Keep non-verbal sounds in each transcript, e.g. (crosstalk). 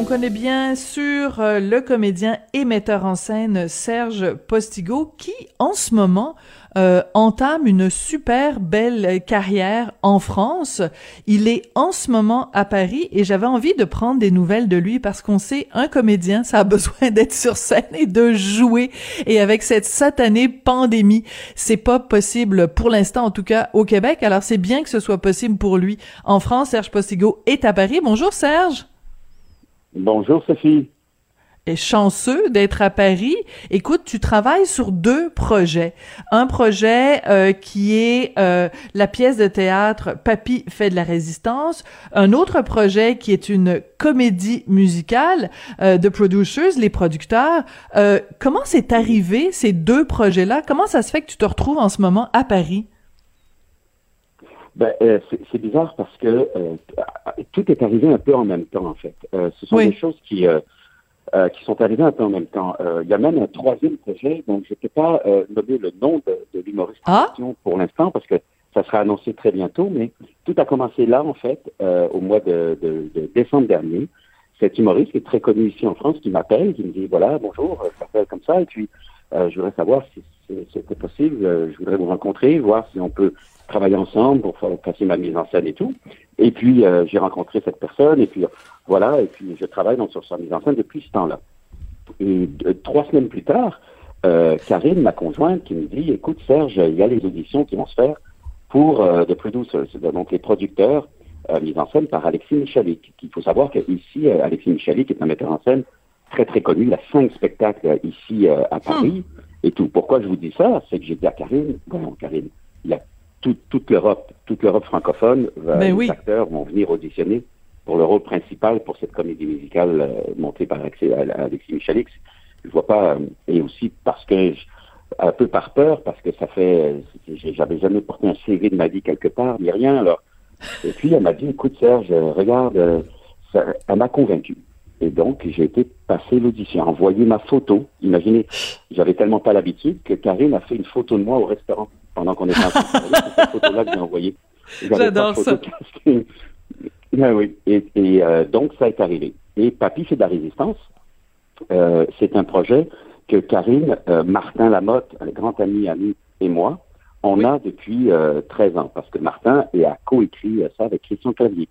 On connaît bien sûr euh, le comédien et metteur en scène Serge Postigo qui, en ce moment, euh, entame une super belle carrière en France. Il est en ce moment à Paris et j'avais envie de prendre des nouvelles de lui parce qu'on sait, un comédien, ça a (laughs) besoin d'être sur scène et de jouer. Et avec cette satanée pandémie, c'est pas possible pour l'instant, en tout cas au Québec. Alors c'est bien que ce soit possible pour lui en France. Serge Postigo est à Paris. Bonjour Serge. Bonjour Sophie. Et chanceux d'être à Paris. Écoute, tu travailles sur deux projets. Un projet euh, qui est euh, la pièce de théâtre Papy fait de la résistance. Un autre projet qui est une comédie musicale euh, de Producers, les producteurs. comment c'est arrivé ces deux projets-là? Comment ça se fait que tu te retrouves en ce moment à Paris? Ben, euh, c'est bizarre parce que euh, tout est arrivé un peu en même temps, en fait. Euh, ce sont des choses qui, qui sont arrivées un peu en même temps. Il y a même un troisième projet, donc je ne peux pas nommer le nom de, de l'humoriste ah? pour l'instant parce que ça sera annoncé très bientôt, mais tout a commencé là, en fait, au mois de, de, de, décembre dernier. Cet humoriste qui est très connu ici en France qui m'appelle, qui me dit, voilà, bonjour, ça s'appelle comme ça, et puis je voudrais savoir si c'était possible, je voudrais vous rencontrer, voir si on peut travailler ensemble pour faire passer ma mise en scène et tout. Et puis, euh, j'ai rencontré cette personne, et puis voilà, et puis je travaille donc sur sa mise en scène depuis ce temps-là. Et trois semaines plus tard, euh, Karine, ma conjointe, qui me dit, écoute Serge, il y a les auditions qui vont se faire pour euh, The Producers, donc les producteurs euh, mis en scène par Alexis Michalik. Il faut savoir qu'ici, euh, Alexis Michalik est un metteur en scène très très connu. Il a cinq spectacles ici à Paris et tout. Pourquoi je vous dis ça? C'est que j'ai dit à Karine, bon Karine, a toute l'Europe, toute l'Europe francophone, ben les acteurs vont venir auditionner pour le rôle principal pour cette comédie musicale euh, montée par Alexis, Alexis Michalix. Je vois pas, euh, et aussi parce que, un peu par peur, parce que ça fait, j'avais jamais porté un CV de ma vie quelque part, ni rien, alors. Et puis, elle m'a dit, écoute Serge, regarde, euh, ça, elle m'a convaincu. Et donc, j'ai été passer l'audition, envoyer ma photo. Imaginez, j'avais tellement pas l'habitude que Karine a fait une photo de moi au restaurant pendant qu'on était en train de C'est cette photo-là que j'ai envoyée. J'adore ça. ben oui. Et, et euh, donc, ça est arrivé. Et Papy fait de la résistance. Euh, c'est un projet que Karine, euh, Martin Lamotte, un grand ami à nous, et moi, on a depuis 13 ans, parce que Martin a coécrit ça avec Christian Clavier.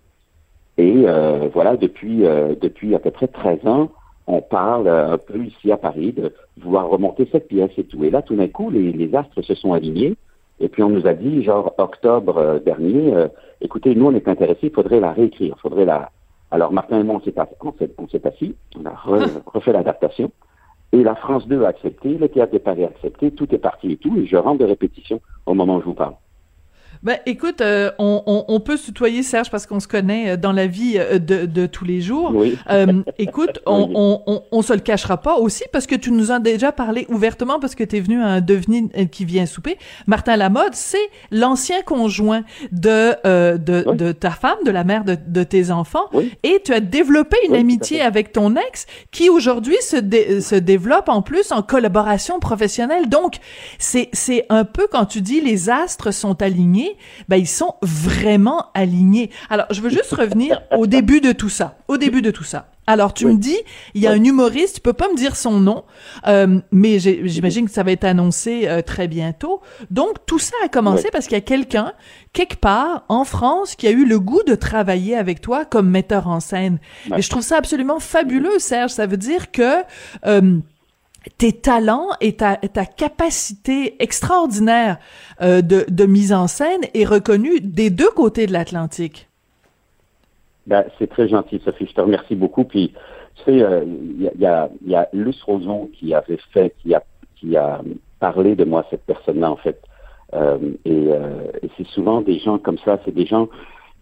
Et voilà, depuis, depuis à peu près 13 ans, on parle un peu ici à Paris de vouloir remonter cette pièce et tout. Et là, tout d'un coup, les, les astres se sont alignés. Et puis on nous a dit, genre octobre euh, dernier, euh, écoutez, nous on est intéressés, il faudrait la réécrire, il faudrait la. Alors Martin et moi on s'est assis, on, a refait l'adaptation, et la France 2 a accepté, le théâtre de Paris a accepté, tout est parti et tout, et je rentre de répétition au moment où je vous parle. Ben, écoute, euh, on, on, on, peut se tutoyer, Serge, parce qu'on se connaît euh, dans la vie euh, de, de tous les jours. Oui. écoute, (laughs) on, on, on, se le cachera pas aussi, parce que tu nous as déjà parlé ouvertement, parce que tu es venu à un devenu qui vient souper. Martin Lamode, c'est l'ancien conjoint de, de, de, ta femme, de la mère de, de tes enfants, et tu as développé une amitié avec ton ex, qui aujourd'hui se, se développe en plus en collaboration professionnelle. Donc, c'est un peu quand tu dis les astres sont alignés, ben ils sont vraiment alignés. Alors, je veux juste revenir au début de tout ça. Au début de tout ça. Alors, tu me dis, il y a un humoriste, tu peux pas me dire son nom, euh, mais j'imagine que ça va être annoncé euh, très bientôt. Donc, tout ça a commencé parce qu'il y a quelqu'un, quelque part, en France, qui a eu le goût de travailler avec toi comme metteur en scène. Et je trouve ça absolument fabuleux, Serge. Ça veut dire que... Euh, tes talents et ta, ta capacité extraordinaire euh, de, de, mise en scène est reconnue des deux côtés de l'Atlantique. Ben, c'est très gentil, Sophie. Je te remercie beaucoup. Puis, tu sais, il euh, y, a, y, a, Luce Roson qui avait fait, qui a, qui a parler de moi, cette personne-là, en fait. Euh, et, et c'est souvent des gens comme ça, c'est des gens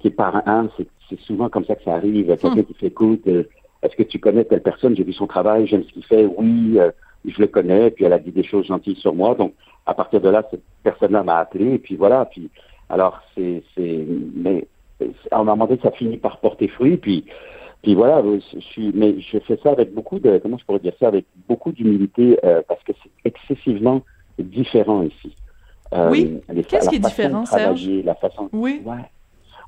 qui, par un, c'est souvent comme ça que ça arrive. Quelqu'un Hmm. qui fait, écoute, est-ce que tu connais telle personne? J'ai vu son travail, j'aime ce qu'il fait. Oui, je le connais. Puis elle a dit des choses gentilles sur moi. Donc, à partir de là, cette personne-là m'a appelé. Et puis voilà. Puis, alors, c'est, c'est, mais, à un moment donné, ça finit par porter fruit. Puis, puis voilà, je suis, mais je fais ça avec beaucoup de, comment je pourrais dire ça, avec beaucoup d'humilité, euh, parce que c'est excessivement différent ici. Euh, Oui. les- Qu'est-ce qui est différent, Serge? travailler, La façon, Oui. Ouais.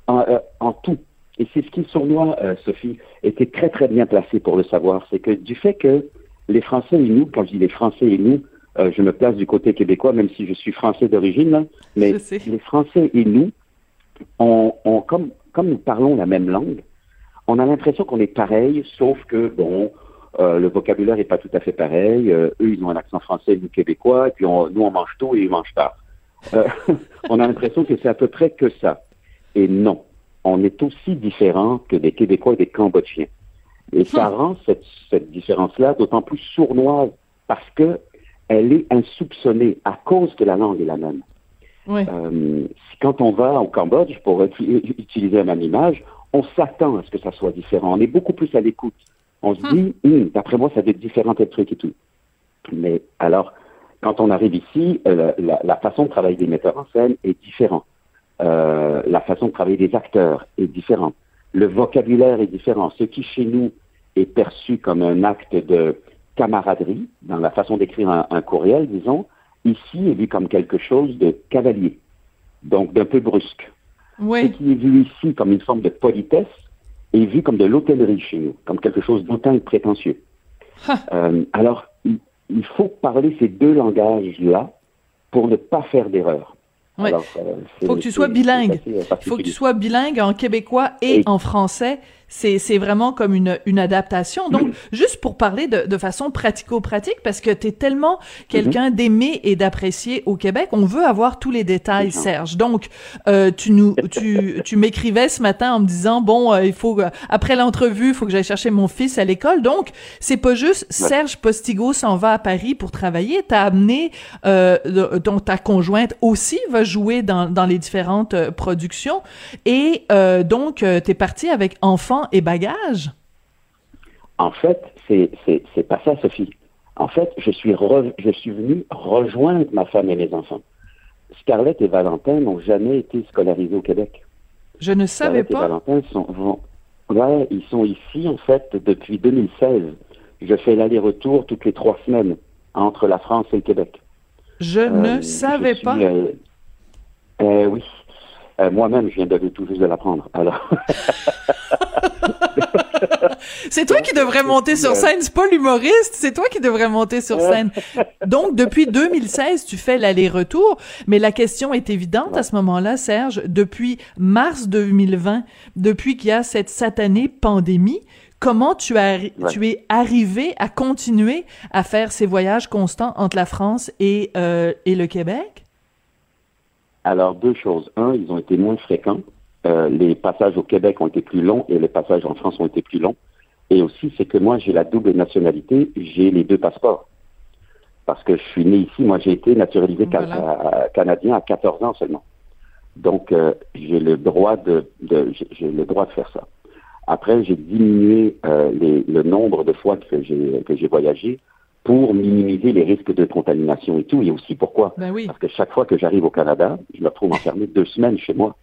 En, euh, en tout. Et c'est ce qui, sur moi, Sophie, était très, très bien placé pour le savoir. C'est que du fait que les Français et nous, quand je dis les Français et nous, euh, je me place du côté québécois, même si je suis français d'origine, là, mais les Français et nous, on, on- comme, comme nous parlons la même langue, on a l'impression qu'on est pareil, sauf que, bon, euh, le vocabulaire est pas tout à fait pareil. Euh, eux, ils ont un accent français, nous, québécois, et puis on- nous, on mange tôt et ils mangent tard. Euh, (laughs) on a l'impression que c'est à peu près que ça. Et non, on est aussi différent que des Québécois et des Cambodgiens. Et ça rend cette, cette différence-là d'autant plus sournoise parce que elle est insoupçonnée à cause que la langue est la même. Oui. Euh, quand on va au Cambodge pour uti- utiliser la même image, on s'attend à ce que ça soit différent. On est beaucoup plus à l'écoute. On se dit, Hum, d'après moi, ça doit être différent tel truc et tout. Mais alors, quand on arrive ici, euh, la, la façon de travailler des metteurs en scène est différente. Euh, la façon de travailler des acteurs est différente. Le vocabulaire est différent. Ce qui, chez nous, est perçu comme un acte de camaraderie, dans la façon d'écrire un, un courriel, disons, ici est vu comme quelque chose de cavalier, donc d'un peu brusque. Ce Oui. qui est vu ici comme une forme de politesse est vu comme de l'hôtellerie chez nous, comme quelque chose d'autant prétentieux. Euh, alors, il, il faut parler ces deux langages-là pour ne pas faire d'erreur. Ouais. Alors, euh, Faut que tu sois bilingue. Il faut que tu sois bilingue en québécois et Et- en français. C'est, c'est vraiment comme une, une adaptation. Donc, juste pour parler de, de façon pratico-pratique, parce que tu es tellement quelqu'un d'aimer et d'apprécier au Québec, on veut avoir tous les détails. Serge. Donc, euh, tu nous, tu, tu m'écrivais ce matin en me disant, bon, euh, il faut, euh, après l'entrevue, il faut que j'aille chercher mon fils à l'école. Donc, c'est pas juste Serge Postigo s'en va à Paris pour travailler. T'as amené, euh, de- donc ta conjointe aussi va jouer dans, dans les différentes euh, productions. Et euh, donc, euh, t'es parti avec enfants et bagages? En fait, c'est pas ça, Sophie. En fait, je suis re- je suis venu rejoindre ma femme et mes enfants. Scarlett et Valentin n'ont jamais été scolarisés au Québec. Je ne savais Scarlett et pas. Valentin sont vont- ouais, ils sont ici en fait depuis 2016. Je fais l'aller-retour toutes les trois semaines entre la France et le Québec. Je Euh, ne je savais suis, pas. euh, euh, oui. Euh, Moi-même, je viens de tout juste de l'apprendre. Alors, (laughs) C'est toi qui devrais monter sur euh, scène, c'est pas l'humoriste, c'est toi qui devrais monter sur scène. Donc, depuis 2016, tu fais l'aller-retour, mais la question est évidente à ce moment-là, Serge. Depuis mars 2020, depuis qu'il y a cette satanée pandémie, comment tu, as, Ouais. tu es arrivé à continuer à faire ces voyages constants entre la France et, euh, et le Québec? alors deux choses. Un, ils ont été moins fréquents. Euh, les passages au Québec ont été plus longs et les passages en France ont été plus longs. Et aussi, c'est que moi, j'ai la double nationalité, j'ai les deux passeports. Parce que je suis né ici, moi j'ai été naturalisé à- canadien à 14 ans seulement. Donc euh, j'ai le droit de, de j'ai- le droit de faire ça. Après, j'ai diminué euh, les- le nombre de fois que j'ai que j'ai voyagé pour minimiser les risques de contamination et tout. Et aussi pourquoi? Ben oui. Parce que chaque fois que j'arrive au Canada, je me retrouve enfermé deux semaines chez moi.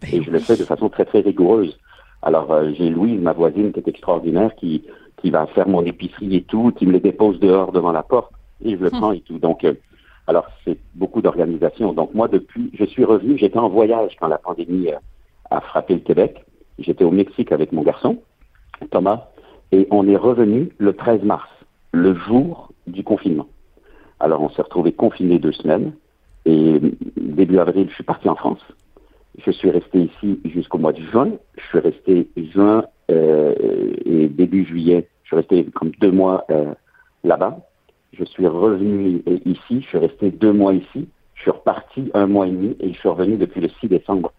Ben Et je le fais de façon très, très rigoureuse. Alors, euh, j'ai Louise, ma voisine, qui est extraordinaire, qui, qui va faire mon épicerie et tout, qui me les dépose dehors devant la porte, et je le prends et tout. Donc, euh, alors, c'est beaucoup d'organisation. Donc, moi, depuis, je suis revenu, j'étais en voyage quand la pandémie euh, a frappé le Québec. J'étais au Mexique avec mon garçon, Thomas, et on est revenu le 13 mars, le jour du confinement. Alors, on s'est retrouvé confinés deux semaines, et début avril, je suis parti en France. Je suis resté ici jusqu'au mois de juin. Je suis resté juin euh, et début juillet. Je suis resté comme deux mois euh, là-bas. Je suis revenu ici. Je suis resté deux mois ici. Je suis reparti un mois et demi et je suis revenu depuis le 6 décembre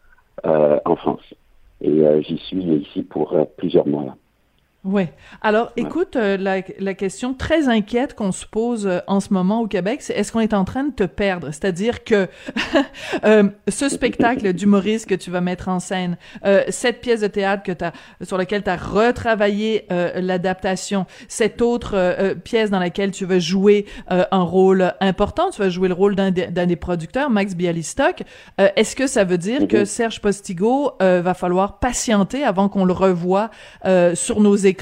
euh, en France. Et j'y suis ici pour plusieurs mois. Là. Oui. Alors, écoute, euh, la, la, question très inquiète qu'on se pose euh, en ce moment au Québec, c'est est-ce qu'on est en train de te perdre? C'est-à-dire que (laughs) euh, ce spectacle d'humoriste que tu vas mettre en scène, cette pièce de théâtre que as, sur laquelle tu as retravaillé l'adaptation, cette autre pièce dans laquelle tu vas jouer un rôle important, tu vas jouer le rôle d'un des producteurs, Max Bialystock, est-ce que ça veut dire que Serge Postigo va falloir patienter avant qu'on le revoie sur nos écrans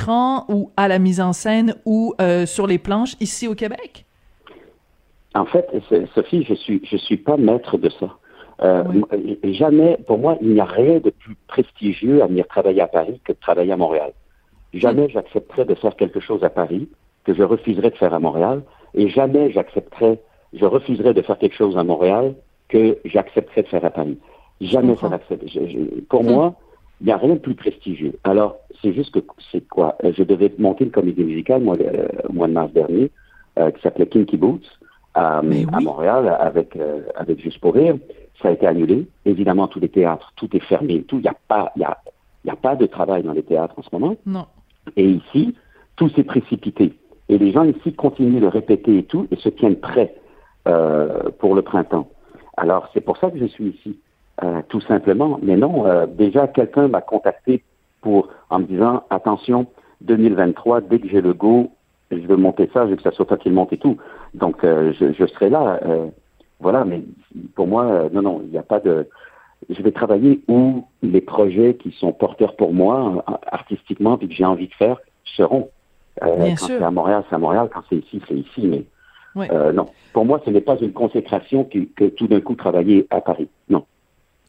ou à la mise en scène ou euh, sur les planches ici au Québec? En fait, Sophie, je suis je suis pas maître de ça. Euh, jamais, pour moi, il n'y a rien de plus prestigieux à venir travailler à Paris que de travailler à Montréal. Jamais j'accepterais de faire quelque chose à Paris que je refuserais de faire à Montréal, et jamais j'accepterais, je refuserais de faire quelque chose à Montréal que j'accepterais de faire à Paris. Jamais ça n'accepte. Pour hum. moi, il n'y a rien de plus prestigieux. Alors, c'est juste que, c'est quoi? Euh, je devais monter une comédie musicale, moi, le, au mois de mars dernier, euh, qui s'appelait Kinky Boots, à, à Montréal, avec, euh, avec Juste pour rire. Ça a été annulé. Évidemment, tous les théâtres, tout est fermé, tout. Il n'y a pas, il y a, y a pas de travail dans les théâtres en ce moment. Non. Et ici, tout s'est précipité. Et les gens ici continuent de répéter et tout, et se tiennent prêts euh, pour le printemps. Alors, c'est pour ça que je suis ici. Euh, tout simplement. Mais non, euh, déjà quelqu'un m'a contacté pour en me disant attention, 2023, dès que j'ai le go, je veux monter ça, je veux que ça soit toi qui le monte et tout. Donc euh, je, je, serai là. voilà, mais pour moi, non, non, il n'y a pas de. Je vais travailler où les projets qui sont porteurs pour moi, artistiquement, puis que j'ai envie de faire, seront. quand c'est à Montréal, c'est à Montréal. Quand c'est ici, c'est ici. Mais non, pour moi, ce n'est pas une consécration que, que tout d'un coup travailler à Paris. Non.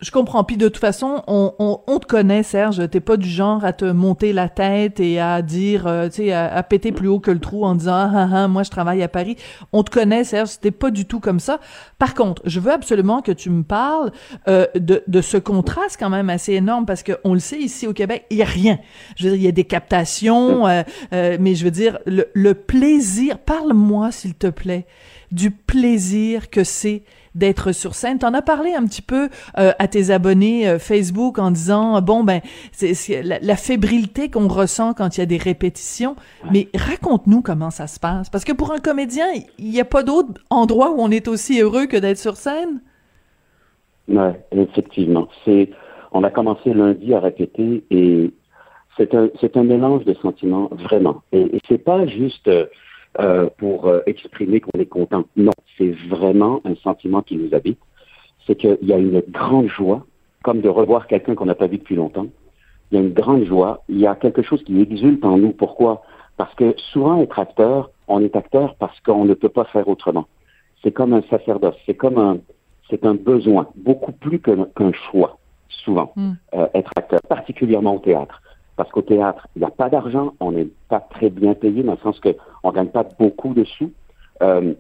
Je comprends. Puis de toute façon, on, on, on te connaît, Serge. T'es pas du genre à te monter la tête et à dire, euh, tu sais, à, péter plus haut que le trou en disant, ah, ah, ah, moi je travaille à Paris. On te connaît, Serge. T'es pas du tout comme ça. Par contre, je veux absolument que tu me parles euh, de, de ce contraste quand même assez énorme parce que on le sait ici au Québec, il y a rien. Je veux dire, il y a des captations, euh, euh mais je veux dire le, le plaisir. Parle-moi, s'il te plaît, du plaisir que c'est d'être sur scène. T'en as parlé un petit peu euh, à tes abonnés euh, Facebook en disant bon ben c'est la, fébrilité qu'on ressent quand il y a des répétitions. Mais raconte-nous comment ça se passe parce que pour un comédien, il n'y a pas d'autre endroit où on est aussi heureux que d'être sur scène? Ouais, effectivement. C'est on a commencé lundi à répéter et c'est un c'est un mélange de sentiments vraiment. Et, et c'est pas juste euh, pour euh, exprimer qu'on est content. Non, c'est vraiment un sentiment qui nous habite. C'est qu'il y a une grande joie, comme de revoir quelqu'un qu'on n'a pas vu depuis longtemps. Il y a une grande joie. Il y a quelque chose qui exulte en nous. Pourquoi? Parce que souvent, être acteur, on est acteur parce qu'on ne peut pas faire autrement. C'est comme un sacerdoce. C'est comme un, c'est un besoin, beaucoup plus qu'un choix, souvent, hmm. euh, être acteur, particulièrement au théâtre. Parce qu'au théâtre, il n'y a pas d'argent, on n'est pas très bien payé dans le sens qu'on ne gagne pas beaucoup de sous. Euh,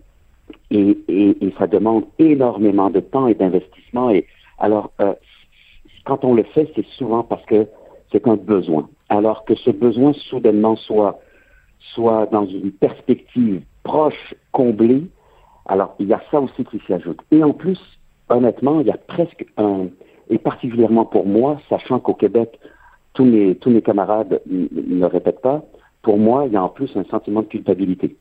et, ça demande énormément de temps et d'investissement. Et alors, euh, quand on le fait, c'est souvent parce que c'est un besoin. Alors que ce besoin soudainement soit soit dans une perspective proche, comblée, alors il y a ça aussi qui s'y ajoute. Et en plus, honnêtement, il y a presque un, et particulièrement pour moi, sachant qu'au Québec, tous mes, tous mes camarades ne répètent pas, pour moi, il y a en plus un sentiment de culpabilité.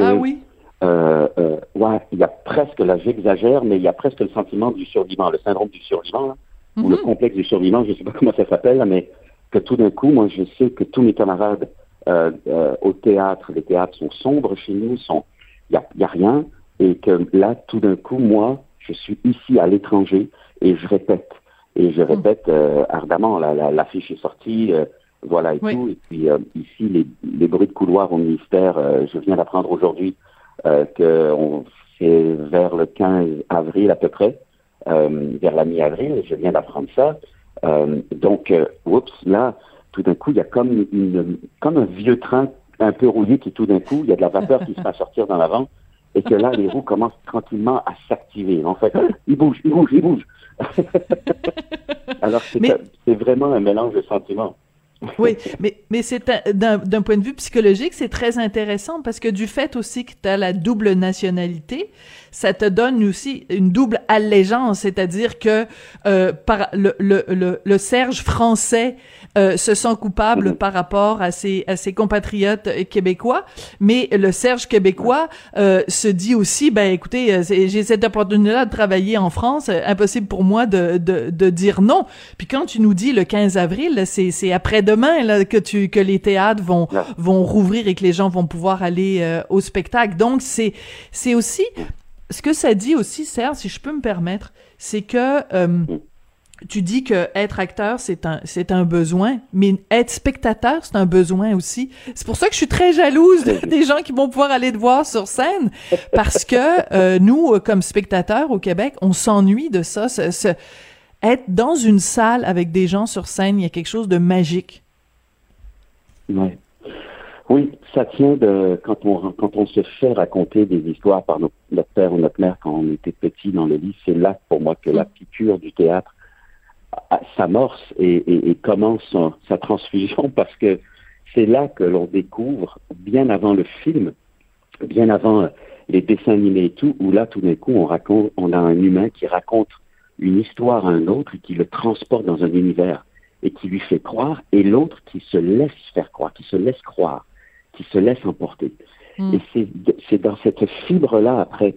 ah oui? Euh, euh, ouais, il y a presque, là j'exagère, mais il y a presque le sentiment du survivant, le syndrome du survivant, ou le mhm. complexe du survivant, je ne sais pas (laughs) comment ça s'appelle, mais que tout d'un coup, moi je sais que tous mes camarades euh, euh au théâtre, les théâtres sont sombres chez nous, sont il n'y a, y a rien, et que là, tout d'un coup, moi, je suis ici à l'étranger et je répète. Et je répète euh, ardemment, l'affiche la, est sortie, euh, voilà et tout. Et puis euh, ici, les, les, bruits de couloir au ministère, je viens d'apprendre aujourd'hui que c'est vers le 15 avril à peu près, vers la mi-avril, je viens d'apprendre ça. donc, oups, là, tout d'un coup, il y a comme, une, comme un vieux train un peu rouillé qui tout d'un coup, il y a de la vapeur qui se fait sortir dans l'avant et que là, les roues commencent tranquillement à s'activer. En fait, ils bougent, ils bougent, ils bougent. (laughs) Alors, c'est vraiment un mélange de sentiments. (laughs) Oui, mais, mais c'est d'un point de vue psychologique, c'est très intéressant parce que du fait aussi que tu as la double nationalité, ça te donne aussi une double allégeance, c'est-à-dire que euh, le, Serge français euh, se sent coupable par rapport à ses, à ses compatriotes québécois, mais le Serge québécois euh, se dit aussi, ben écoutez, euh, j'ai cette opportunité-là de travailler en France, euh, impossible pour moi de, de, de dire non. Puis quand tu nous dis le 15 avril, c'est après-demain là que tu que les théâtres vont vont rouvrir et que les gens vont pouvoir aller euh, au spectacle. Donc c'est c'est aussi ce que ça dit aussi, Serge, si je peux me permettre, c'est que euh, tu dis que être acteur c'est un c'est un besoin, mais être spectateur c'est un besoin aussi. C'est pour ça que je suis très jalouse (laughs) des gens qui vont pouvoir aller te voir sur scène parce que euh, nous comme spectateurs au Québec, on s'ennuie de ça. Être dans une salle avec des gens sur scène, il y a quelque chose de magique. Ouais. Oui, ça tient de quand on quand on se fait raconter des histoires par notre, père ou notre mère quand on était petit dans le lit, c'est là pour moi que la mm. piqûre du théâtre s'amorce et, et, et, commence sa transfusion (laughs) parce que c'est là que l'on découvre, bien avant le film, bien avant euh, les dessins animés et tout, où là tout d'un coup on raconte, on a un humain qui raconte une histoire à un autre et qui le transporte dans un univers et qui lui fait croire, et l'autre qui se laisse faire croire, qui se laisse croire qui se laisse emporter. Hmm. Et c'est dans cette fibre-là, après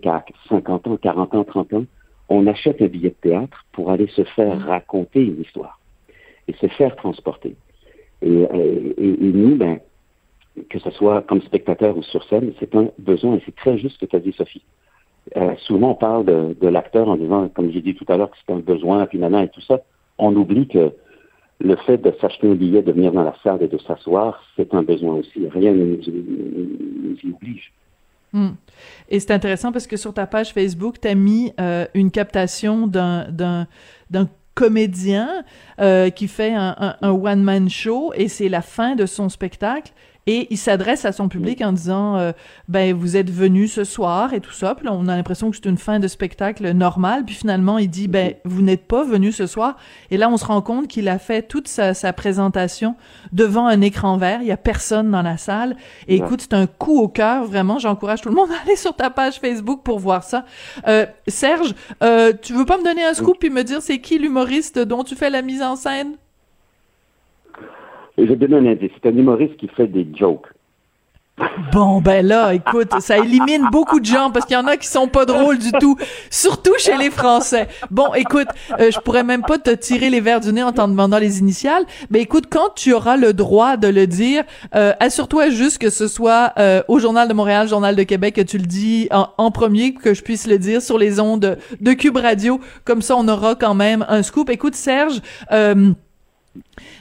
50 ans, 40 ans, 30 ans, on achète un billet de théâtre pour aller se faire hmm. raconter une histoire et se faire transporter. Et, nous, ben, que ce soit comme spectateur ou sur scène, c'est un besoin, et c'est très juste ce que tu as dit, Sophie. Euh, souvent, on parle de, l'acteur en disant, comme j'ai dit tout à l'heure, que c'est un besoin, puis maintenant, et tout ça. On oublie que le fait de s'acheter un billet, de venir dans la salle et de s'asseoir, c'est un besoin aussi. Rien ne nous, y oblige. Hmm. Et c'est intéressant parce que sur ta page Facebook, tu as mis euh, une captation d'un comédien euh, qui fait un one-man show et c'est la fin de son spectacle et il s'adresse à son public en disant euh, ben vous êtes venu ce soir et tout ça. Puis là, on a l'impression que c'est une fin de spectacle normal. Puis finalement il dit ben vous n'êtes pas venu ce soir. Et là on se rend compte qu'il a fait toute sa, présentation devant un écran vert. Il y a personne dans la salle. Et écoute c'est un coup au cœur. Vraiment j'encourage tout le monde à aller sur ta page Facebook pour voir ça. Euh, Serge euh, tu veux pas me donner un scoop puis me dire c'est qui l'humoriste dont tu fais la mise en scène? Je vais donner un indice. C'est un humoriste qui fait des jokes. Bon, ben là, écoute, ça élimine beaucoup de gens parce qu'il y en a qui sont pas drôles du tout, surtout chez les Français. Bon, écoute, euh, je pourrais même pas te tirer les verres du nez en t'en demandant les initiales, mais écoute, quand tu auras le droit de le dire, euh, assure-toi juste que ce soit euh, au Journal de Montréal, Journal de Québec, que tu le dis en, premier, que je puisse le dire sur les ondes de Cube Radio. Comme ça, on aura quand même un scoop. Écoute, Serge, euh,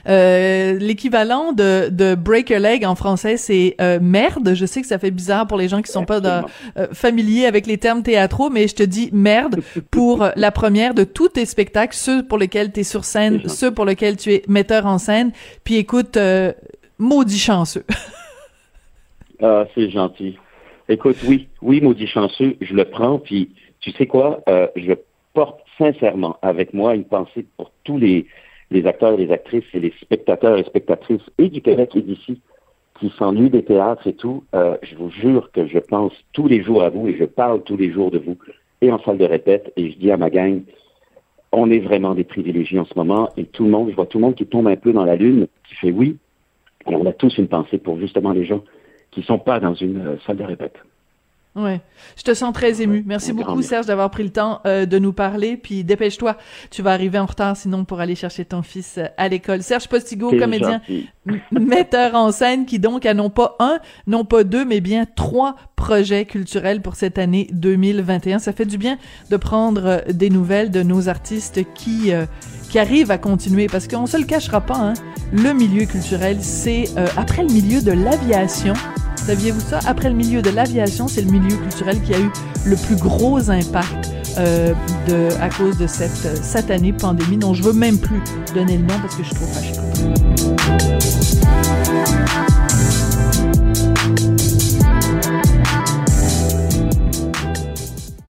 l'équivalent de, de break a leg en français, c'est euh, merde. Je sais que ça fait bizarre pour les gens qui sont pas euh, familiers avec les termes théâtraux, mais je te dis merde (laughs) pour la première de tous tes spectacles, ceux pour lesquels tu es sur scène, ceux pour lesquels tu es metteur en scène. Puis écoute, maudit chanceux. ah, c'est gentil. Écoute, oui, oui, maudit chanceux, je le prends. Puis tu sais quoi, je porte sincèrement avec moi une pensée pour tous les les acteurs et les actrices et les spectateurs et spectatrices et du Québec et d'ici qui s'ennuient des théâtres et tout, euh, je vous jure que je pense tous les jours à vous et je parle tous les jours de vous et en salle de répète et je dis à ma gang, on est vraiment des privilégiés en ce moment et tout le monde, je vois tout le monde qui tombe un peu dans la lune, qui fait oui, et on a tous une pensée pour justement les gens qui sont pas dans une euh, salle de répète. Ouais, je te sens très ému. Merci beaucoup Serge d'avoir pris le temps euh, de nous parler. Puis dépêche-toi, tu vas arriver en retard sinon pour aller chercher ton fils euh, à l'école. Serge Postigo, comédien, metteur en scène, qui donc a non pas un, non pas deux, mais bien trois projets culturels pour cette année 2021. Ça fait du bien de prendre euh, des nouvelles de nos artistes qui qui arrivent à continuer parce qu'on se le cachera pas. Hein, le milieu culturel, c'est après le milieu de l'aviation Saviez-vous ça? Après le milieu de l'aviation, c'est le milieu culturel qui a eu le plus gros impact euh, à cause de cette satanée pandémie dont je veux même plus donner le nom parce que je suis trop fâchée.